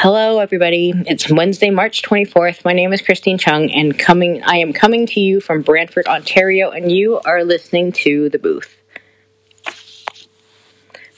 Hello, everybody. It's Wednesday, March 24th. My name is Christine Chung, and coming, I am coming to you from Brantford, Ontario, and you are listening to The Booth.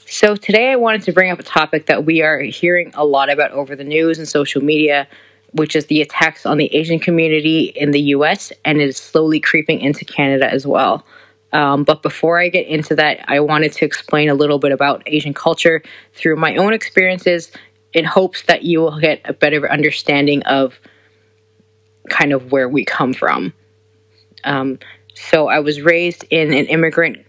So, today I wanted to bring up a topic that we are hearing a lot about over the news and social media, which is the attacks on the Asian community in the US, and it is slowly creeping into Canada as well. Um, but before I get into that, I wanted to explain a little bit about Asian culture through my own experiences in hopes that you will get a better understanding of kind of where we come from. Um, so I was raised in an immigrant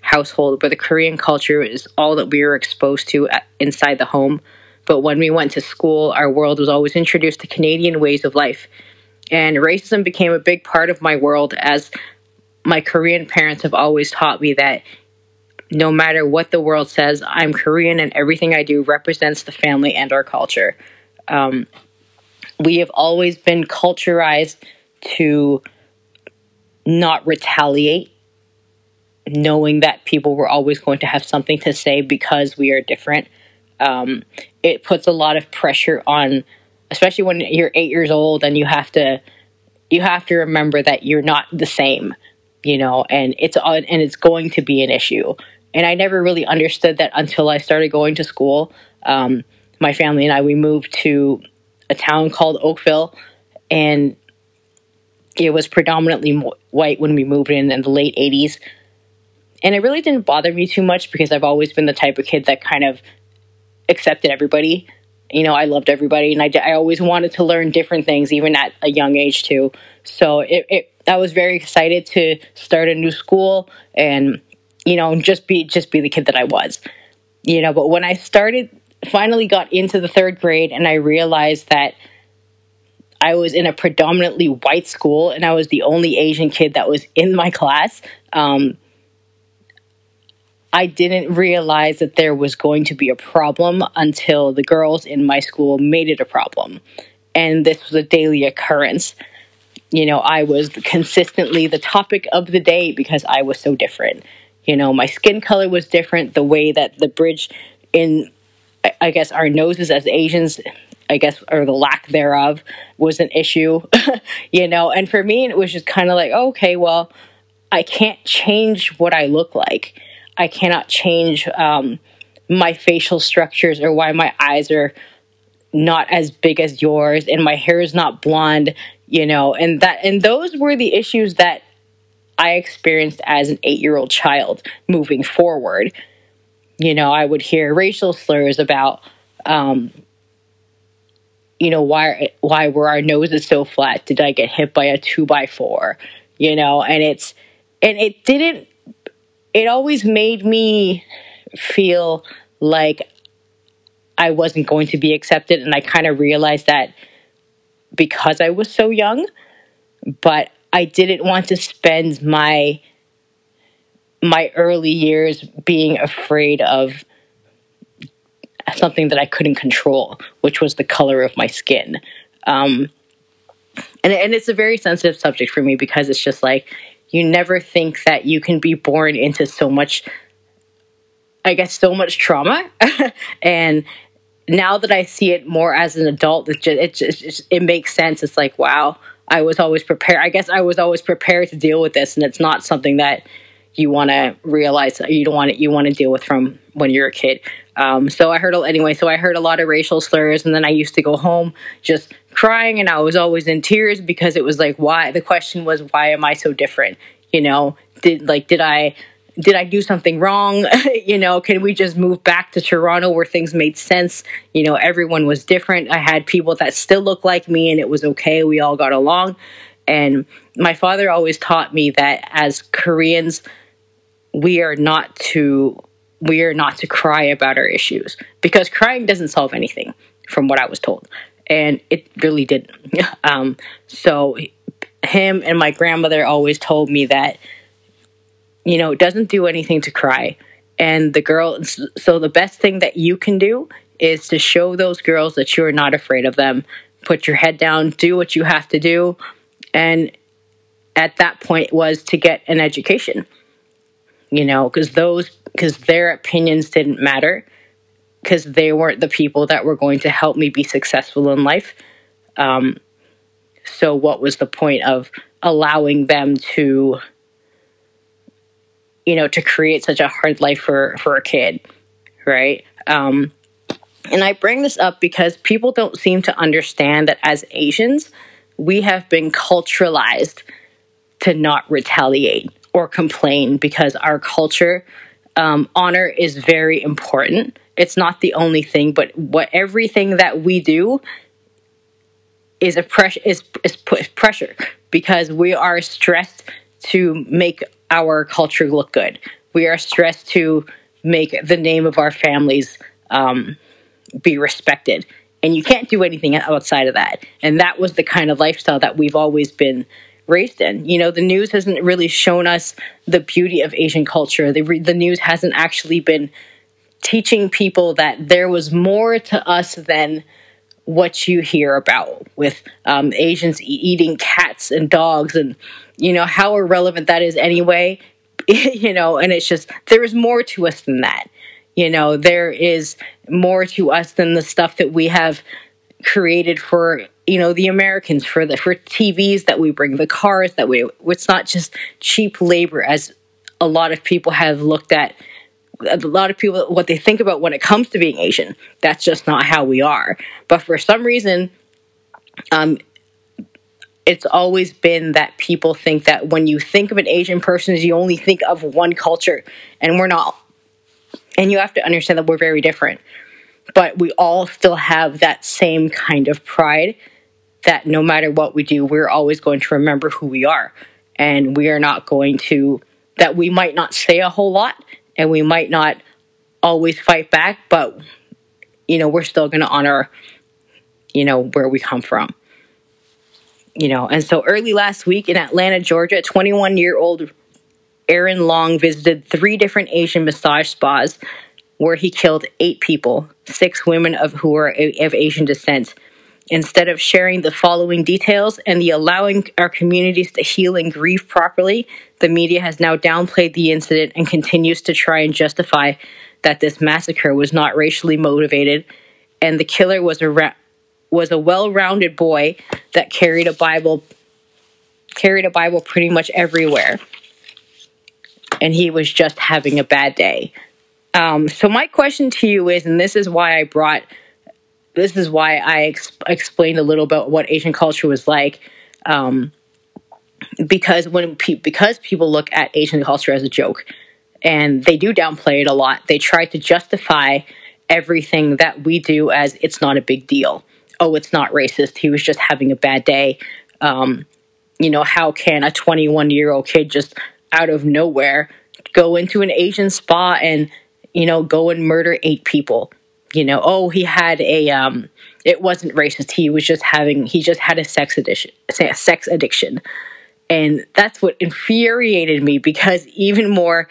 household where the Korean culture is all that we were exposed to inside the home. But when we went to school, our world was always introduced to Canadian ways of life. And racism became a big part of my world as my Korean parents have always taught me that no matter what the world says, I'm Korean and everything I do represents the family and our culture. Um, we have always been culturized to not retaliate, knowing that people were always going to have something to say because we are different. Um, it puts a lot of pressure on, especially when you're eight years old and you have to you have to remember that you're not the same, you know, and it's and it's going to be an issue. And I never really understood that until I started going to school. Um, my family and I, we moved to a town called Oakville, and it was predominantly white when we moved in in the late 80s. And it really didn't bother me too much because I've always been the type of kid that kind of accepted everybody. You know, I loved everybody, and I, I always wanted to learn different things, even at a young age, too. So it, it I was very excited to start a new school and you know, just be just be the kid that I was. You know, but when I started finally got into the 3rd grade and I realized that I was in a predominantly white school and I was the only Asian kid that was in my class. Um, I didn't realize that there was going to be a problem until the girls in my school made it a problem. And this was a daily occurrence. You know, I was consistently the topic of the day because I was so different. You know, my skin color was different. The way that the bridge in, I guess, our noses as Asians, I guess, or the lack thereof, was an issue. you know, and for me, it was just kind of like, okay, well, I can't change what I look like. I cannot change um, my facial structures or why my eyes are not as big as yours and my hair is not blonde you know and that and those were the issues that I experienced as an eight year old child moving forward. You know, I would hear racial slurs about, um, you know, why why were our noses so flat? Did I get hit by a two by four? You know, and it's and it didn't. It always made me feel like I wasn't going to be accepted, and I kind of realized that because I was so young. But I didn't want to spend my my early years being afraid of something that I couldn't control, which was the color of my skin. Um, and, and it's a very sensitive subject for me because it's just like you never think that you can be born into so much, I guess, so much trauma. and now that I see it more as an adult, it just, it just it makes sense. It's like, wow, I was always prepared. I guess I was always prepared to deal with this, and it's not something that you want to realize you don't want it. You want to deal with from when you're a kid. Um, so I heard anyway. So I heard a lot of racial slurs, and then I used to go home just crying, and I was always in tears because it was like, why? The question was, why am I so different? You know, did like did I did I do something wrong? you know, can we just move back to Toronto where things made sense? You know, everyone was different. I had people that still looked like me and it was okay. We all got along. And my father always taught me that as Koreans, we are not to we are not to cry about our issues because crying doesn't solve anything from what I was told. And it really didn't. Um, so him and my grandmother always told me that you know, it doesn't do anything to cry. And the girl, so the best thing that you can do is to show those girls that you're not afraid of them. Put your head down, do what you have to do. And at that point was to get an education, you know, because those, because their opinions didn't matter. because they weren't the people that were going to help me be successful in life. Um, so, what was the point of allowing them to, you know, to create such a hard life for for a kid, right? Um, and I bring this up because people don't seem to understand that as Asians, we have been culturalized to not retaliate or complain because our culture um, honor is very important. It's not the only thing, but what everything that we do is a pressure is is pressure because we are stressed to make our culture look good. We are stressed to make the name of our families um, be respected, and you can't do anything outside of that. And that was the kind of lifestyle that we've always been raised in. You know, the news hasn't really shown us the beauty of Asian culture. The, the news hasn't actually been teaching people that there was more to us than what you hear about with um, Asians e- eating cats and dogs and, you know, how irrelevant that is anyway. you know, and it's just, there is more to us than that. You know, there is more to us than the stuff that we have created for you know the Americans for the for TVs that we bring, the cars that we. It's not just cheap labor as a lot of people have looked at. A lot of people what they think about when it comes to being Asian. That's just not how we are. But for some reason, um, it's always been that people think that when you think of an Asian person, you only think of one culture, and we're not. And you have to understand that we're very different but we all still have that same kind of pride that no matter what we do, we're always going to remember who we are. And we are not going to, that we might not say a whole lot and we might not always fight back, but, you know, we're still going to honor, you know, where we come from. You know, and so early last week in Atlanta, Georgia, 21 year old Aaron Long visited three different Asian massage spas where he killed eight people, six women of who are of Asian descent. Instead of sharing the following details and the allowing our communities to heal and grieve properly, the media has now downplayed the incident and continues to try and justify that this massacre was not racially motivated and the killer was a ra- was a well-rounded boy that carried a Bible carried a Bible pretty much everywhere. And he was just having a bad day. Um, so my question to you is, and this is why I brought, this is why I ex- explained a little bit what Asian culture was like, um, because when pe- because people look at Asian culture as a joke, and they do downplay it a lot. They try to justify everything that we do as it's not a big deal. Oh, it's not racist. He was just having a bad day. Um, you know, how can a 21 year old kid just out of nowhere go into an Asian spa and you know, go and murder eight people. You know, oh, he had a um it wasn't racist. He was just having he just had a sex addiction sex addiction. And that's what infuriated me because even more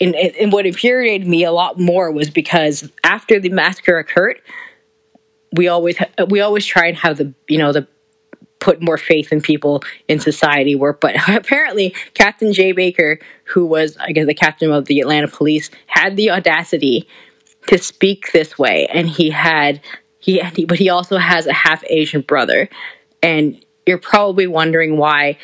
and, and what infuriated me a lot more was because after the massacre occurred, we always we always try and have the you know the put more faith in people in society were but apparently captain jay baker who was i guess the captain of the atlanta police had the audacity to speak this way and he had he but he also has a half asian brother and you're probably wondering why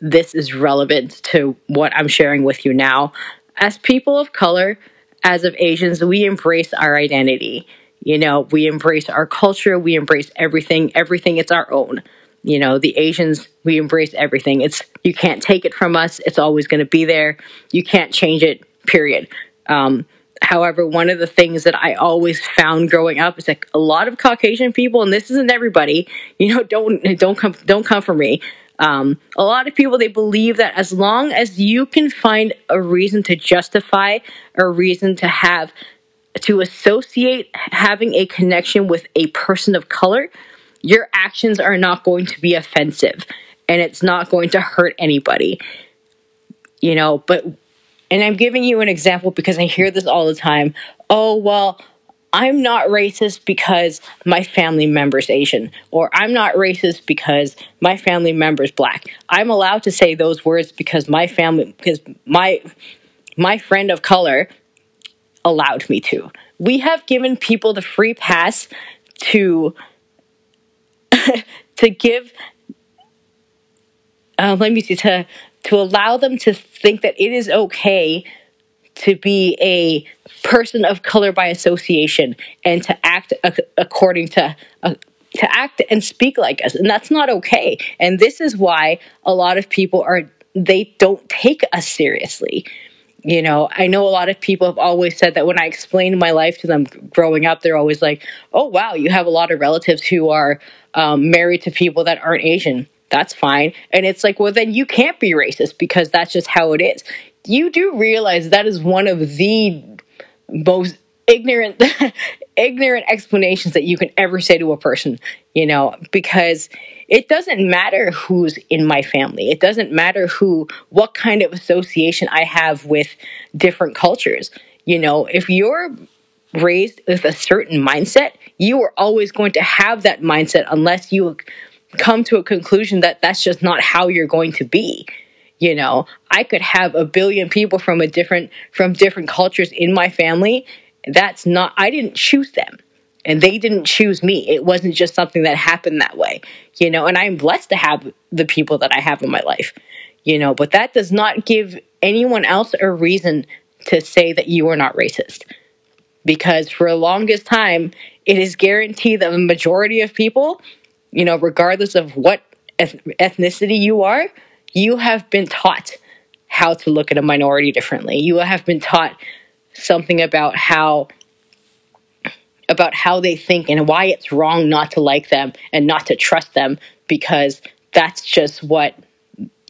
this is relevant to what i'm sharing with you now. As people of color as of asians we embrace our identity you know we embrace our culture we embrace everything everything it's our own. You know the asians we embrace everything. It's you can't take it from us it's always going to be there. You can't change it period. Um, however one of the things that i always found growing up is like a lot of caucasian people and this isn't everybody you know don't don't come don't come for me. Um, a lot of people they believe that as long as you can find a reason to justify a reason to have to associate having a connection with a person of color your actions are not going to be offensive and it's not going to hurt anybody. You know, but, and I'm giving you an example because I hear this all the time. Oh, well, I'm not racist because my family member's Asian, or I'm not racist because my family member's black. I'm allowed to say those words because my family, because my my friend of color allowed me to. we have given people the free pass to to give uh, let me see to to allow them to think that it is okay to be a person of color by association and to act according to uh, to act and speak like us. And that's not okay. And this is why a lot of people are they don't take us seriously you know i know a lot of people have always said that when i explain my life to them growing up they're always like oh wow you have a lot of relatives who are um, married to people that aren't asian. That's fine. And it's like well then you can't be racist because that's just how it is. You do realize that is one of the most ignorant ignorant explanations that you can ever say to a person, you know, because it doesn't matter who's in my family. It doesn't matter who what kind of association I have with different cultures. You know, if you're raised with a certain mindset, you are always going to have that mindset unless you come to a conclusion that that's just not how you're going to be you know i could have a billion people from a different from different cultures in my family that's not i didn't choose them and they didn't choose me it wasn't just something that happened that way you know and i'm blessed to have the people that i have in my life you know but that does not give anyone else a reason to say that you are not racist because for the longest time it is guaranteed that the majority of people you know regardless of what ethnicity you are you have been taught how to look at a minority differently. You have been taught something about how about how they think and why it's wrong not to like them and not to trust them because that's just what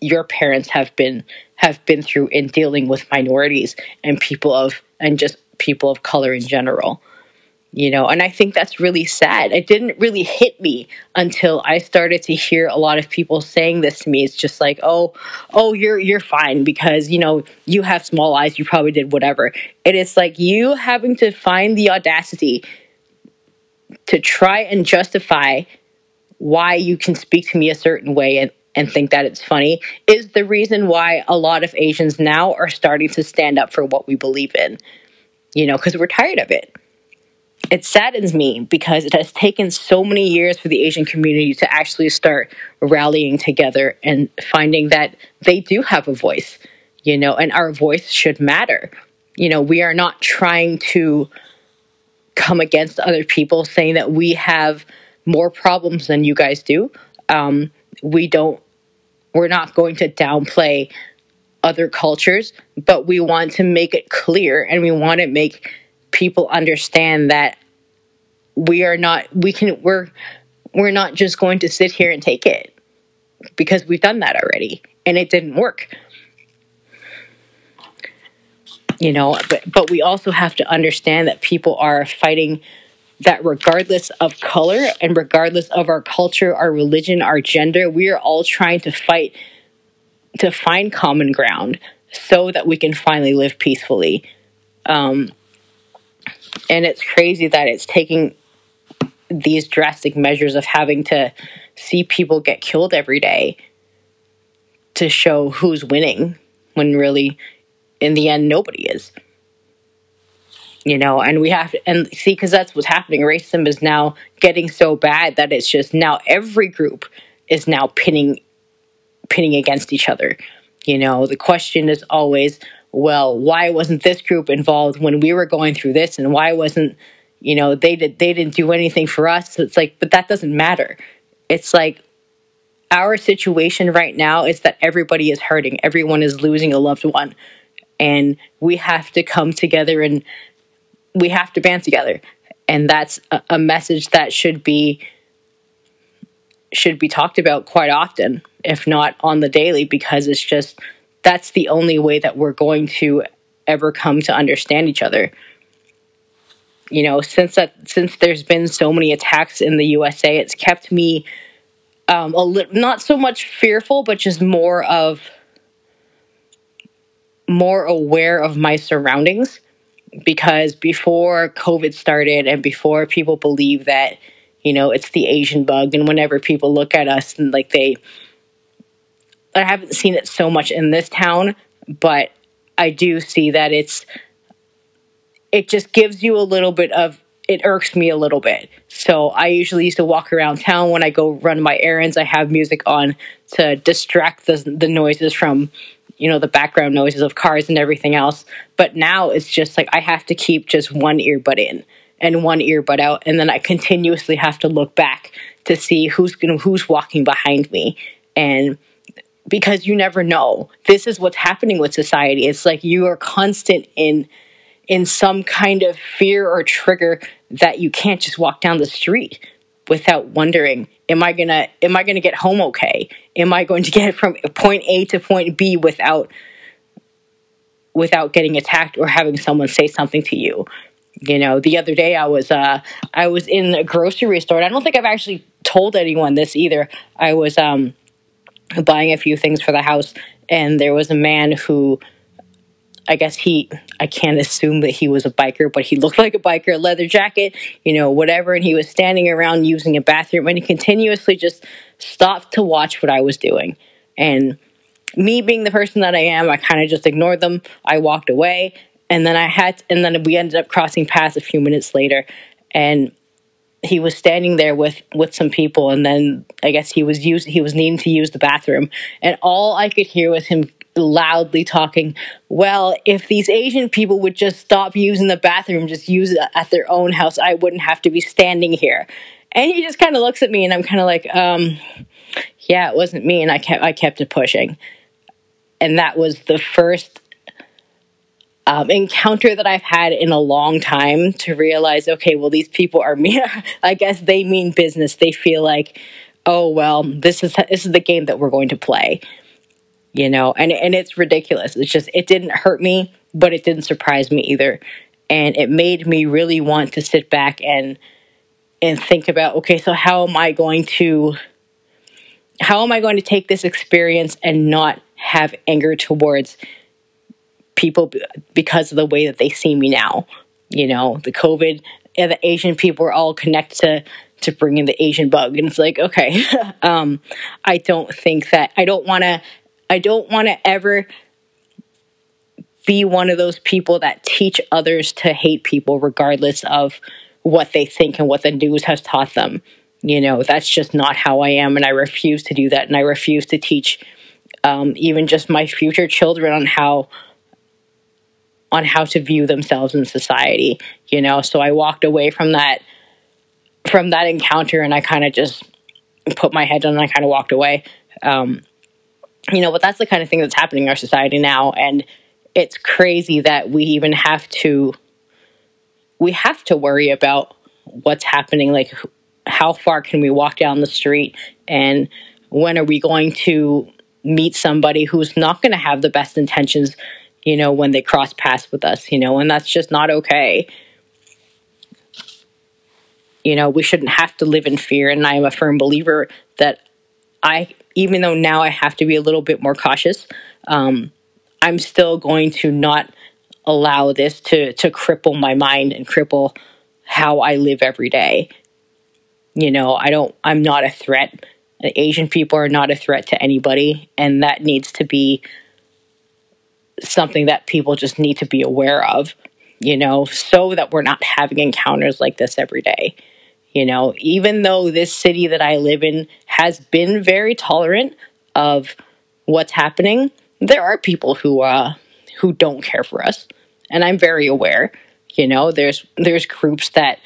your parents have been have been through in dealing with minorities and people of and just people of color in general you know and i think that's really sad. It didn't really hit me until i started to hear a lot of people saying this to me. It's just like oh oh you're you're fine because you know you have small eyes you probably did whatever. It's like you having to find the audacity to try and justify why you can speak to me a certain way and and think that it's funny is the reason why a lot of Asians now are starting to stand up for what we believe in. You know, because we're tired of it it saddens me because it has taken so many years for the Asian community to actually start rallying together and finding that they do have a voice, you know, and our voice should matter. You know, we are not trying to come against other people saying that we have more problems than you guys do. Um, we don't, we're not going to downplay other cultures, but we want to make it clear and we want to make people understand that we are not we can we're we're not just going to sit here and take it because we've done that already and it didn't work. You know but but we also have to understand that people are fighting that regardless of color and regardless of our culture our religion our gender we are all trying to fight to find common ground so that we can finally live peacefully. Um, and it's crazy that it's taking these drastic measures of having to see people get killed every day to show who's winning when really in the end nobody is. You know and we have to and see because that's what's happening. Racism is now getting so bad that it's just now every group is now pinning pinning against each other. You know the question is always well, why wasn't this group involved when we were going through this, and why wasn't you know they did they didn't do anything for us? So it's like, but that doesn't matter. It's like our situation right now is that everybody is hurting, everyone is losing a loved one, and we have to come together and we have to band together, and that's a, a message that should be should be talked about quite often, if not on the daily, because it's just that's the only way that we're going to ever come to understand each other. You know since that since there's been so many attacks in the USA it's kept me um, a little not so much fearful but just more of more aware of my surroundings. Because before covid started and before people believe that you know it's the asian bug and whenever people look at us and like they I haven't seen it so much in this town, but I do see that it's it just gives you a little bit of it irks me a little bit. So I usually used to walk around town when I go run my errands. I have music on to distract the the noises from you know the background noises of cars and everything else. But now it's just like I have to keep just one earbud in and one earbud out, and then I continuously have to look back to see who's who's walking behind me and because you never know. This is what's happening with society. It's like you are constant in in some kind of fear or trigger that you can't just walk down the street without wondering am i going to am i going to get home okay am i going to get from point a to point b without without getting attacked or having someone say something to you you know the other day i was uh i was in a grocery store and i don't think i've actually told anyone this either i was um buying a few things for the house and there was a man who I guess he, I can't assume that he was a biker, but he looked like a biker, leather jacket, you know, whatever. And he was standing around using a bathroom and he continuously just stopped to watch what I was doing. And me being the person that I am, I kind of just ignored them. I walked away and then I had, and then we ended up crossing paths a few minutes later. And he was standing there with with some people and then i guess he was use he was needing to use the bathroom and all i could hear was him loudly talking, well, if these Asian people would just stop using the bathroom, just use it at their own house, I wouldn't have to be standing here. And he just kind of looks at me and I'm kind of like, um, yeah, it wasn't me. And I kept, I kept it pushing. And that was the first um, encounter that I've had in a long time to realize, okay, well, these people are me. I guess they mean business. They feel like, oh, well, this is, this is the game that we're going to play you know, and and it's ridiculous. It's just it didn't hurt me, but it didn't surprise me either. And it made me really want to sit back and and think about, okay, so how am I going to how am I going to take this experience and not have anger towards people because of the way that they see me now? You know, the COVID and the Asian people are all connected to to bring in the Asian bug, and it's like, okay, um, I don't think that I don't want to I don't want to ever be one of those people that teach others to hate people regardless of what they think and what the news has taught them. You know, that's just not how I am, and I refuse to do that. And I refuse to teach um, even just my future children on how on how to view themselves in society. You know, so I walked away from that from that encounter, and I kind of just put my head down and I kind of walked away. Um, you know, but that's the kind of thing that's happening in our society now. And it's crazy that we even have to, we have to worry about what's happening. Like, how far can we walk down the street? And when are we going to meet somebody who's not going to have the best intentions, you know, when they cross paths with us, you know, and that's just not okay. You know, we shouldn't have to live in fear. And I am a firm believer that I even though now I have to be a little bit more cautious, um, I'm still going to not allow this to to cripple my mind and cripple how I live every day. You know, I don't. I'm not a threat. Asian people are not a threat to anybody, and that needs to be something that people just need to be aware of. You know, so that we're not having encounters like this every day. You know, even though this city that I live in has been very tolerant of what's happening, there are people who uh who don't care for us. And I'm very aware. You know, there's there's groups that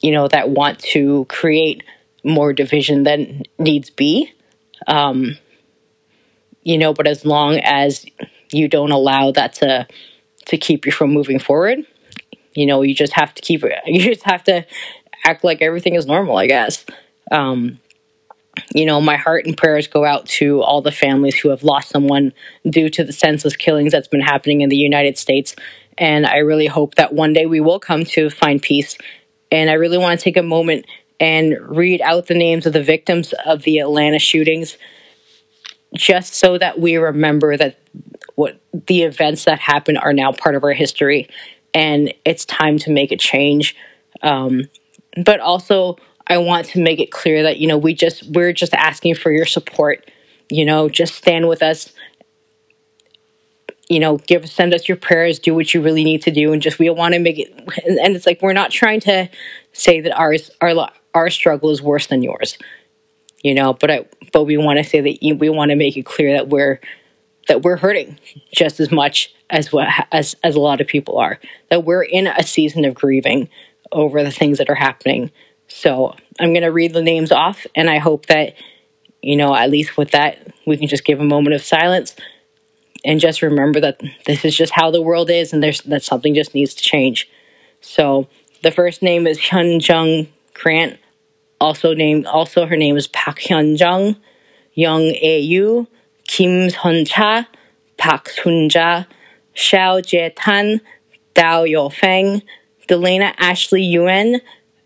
you know that want to create more division than needs be. Um you know, but as long as you don't allow that to to keep you from moving forward, you know, you just have to keep. You just have to act like everything is normal, I guess. Um, you know, my heart and prayers go out to all the families who have lost someone due to the senseless killings that's been happening in the United States. And I really hope that one day we will come to find peace. And I really want to take a moment and read out the names of the victims of the Atlanta shootings just so that we remember that what the events that happened are now part of our history and it's time to make a change. Um, but also, I want to make it clear that, you know, we just, we're just asking for your support. You know, just stand with us you know, give send us your prayers, do what you really need to do, and just we want to make it. And it's like we're not trying to say that ours our our struggle is worse than yours, you know. But I but we want to say that we want to make it clear that we're that we're hurting just as much as what as as a lot of people are. That we're in a season of grieving over the things that are happening. So I'm going to read the names off, and I hope that you know at least with that we can just give a moment of silence and just remember that this is just how the world is and there's that something just needs to change. So the first name is Hyun Jung Grant, also named also her name is Park Hyun Jung, Yong Ae Yue, Kim Sun Cha, Park Sun Ja, Xiaojie Tan, Daoyou Feng, Delaina Ashley Yuen,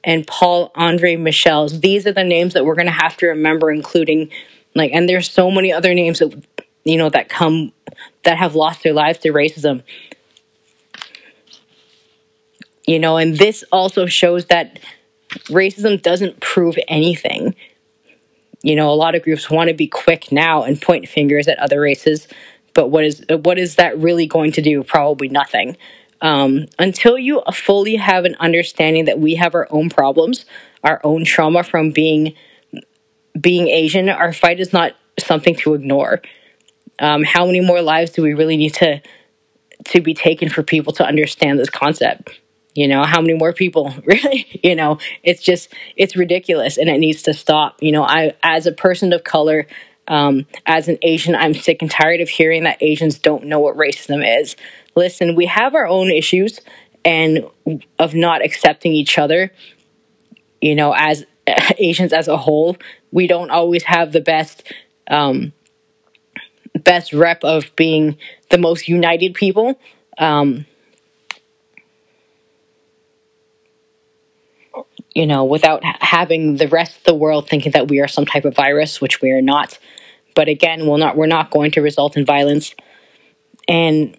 and Paul Andre Michels. These are the names that we're going to have to remember, including like, and there's so many other names that you know that come that have lost their lives to racism. You know, and this also shows that racism doesn't prove anything. You know, a lot of groups want to be quick now and point fingers at other races, but what is what is that really going to do? Probably nothing. Um, until you fully have an understanding that we have our own problems, our own trauma from being being Asian, our fight is not something to ignore. Um, how many more lives do we really need to to be taken for people to understand this concept? You know, how many more people really? You know, it's just it's ridiculous, and it needs to stop. You know, I as a person of color. Um, as an Asian, I'm sick and tired of hearing that Asians don't know what racism is. Listen, we have our own issues and of not accepting each other, you know, as Asians as a whole. We don't always have the best um, best rep of being the most united people. Um, you know, without having the rest of the world thinking that we are some type of virus, which we are not. But again, we're not we're not going to result in violence. And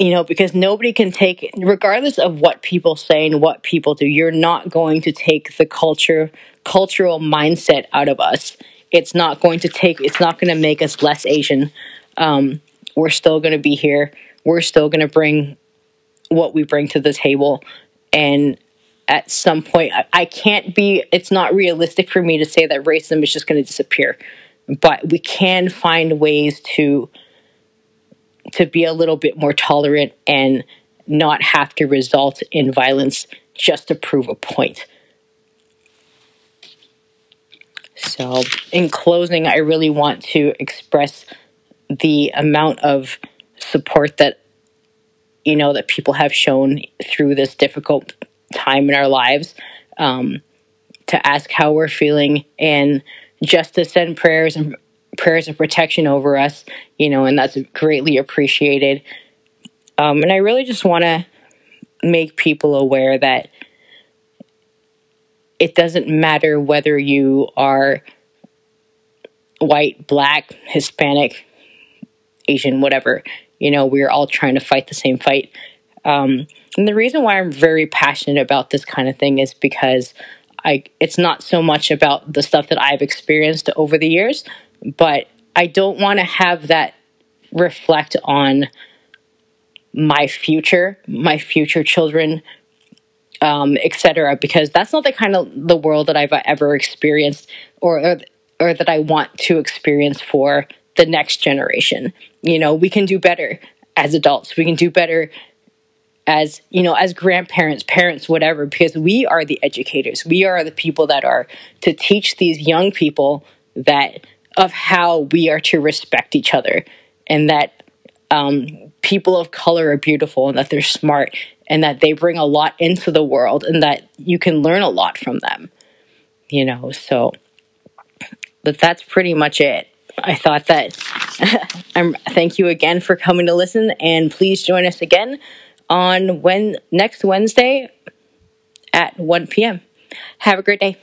you know, because nobody can take regardless of what people say and what people do, you're not going to take the culture cultural mindset out of us. It's not going to take it's not going to make us less Asian um, we're still going to be here. We're still going to bring what we bring to the table. And at some point, I, I can't be, it's not realistic for me to say that racism is just going to disappear. But we can find ways to to be a little bit more tolerant and not have to result in violence just to prove a point. So, in closing, I really want to express the amount of support that you know that people have shown through this difficult time in our lives um, to ask how we're feeling and just to send prayers and prayers of protection over us you know and that's greatly appreciated um, and i really just want to make people aware that it doesn't matter whether you are white black hispanic Asian, whatever. You know, we're all trying to fight the same fight. Um, and the reason why I'm very passionate about this kind of thing is because I it's not so much about the stuff that I've experienced over the years, but I don't want to have that reflect on my future, my future children, um, etc. Because that's not the kind of the world that I've ever experienced, or, or or that I want to experience for the next generation. You know, we can do better as adults. We can do better as, you know, as grandparents, parents, whatever, because we are the educators. We are the people that are to teach these young people that of how we are to respect each other and that um, people of color are beautiful and that they're smart and that they bring a lot into the world and that you can learn a lot from them. You know, so but that's pretty much it. I thought that I'm thank you again for coming to listen and please join us again on when next Wednesday at 1 p.m. Have a great day.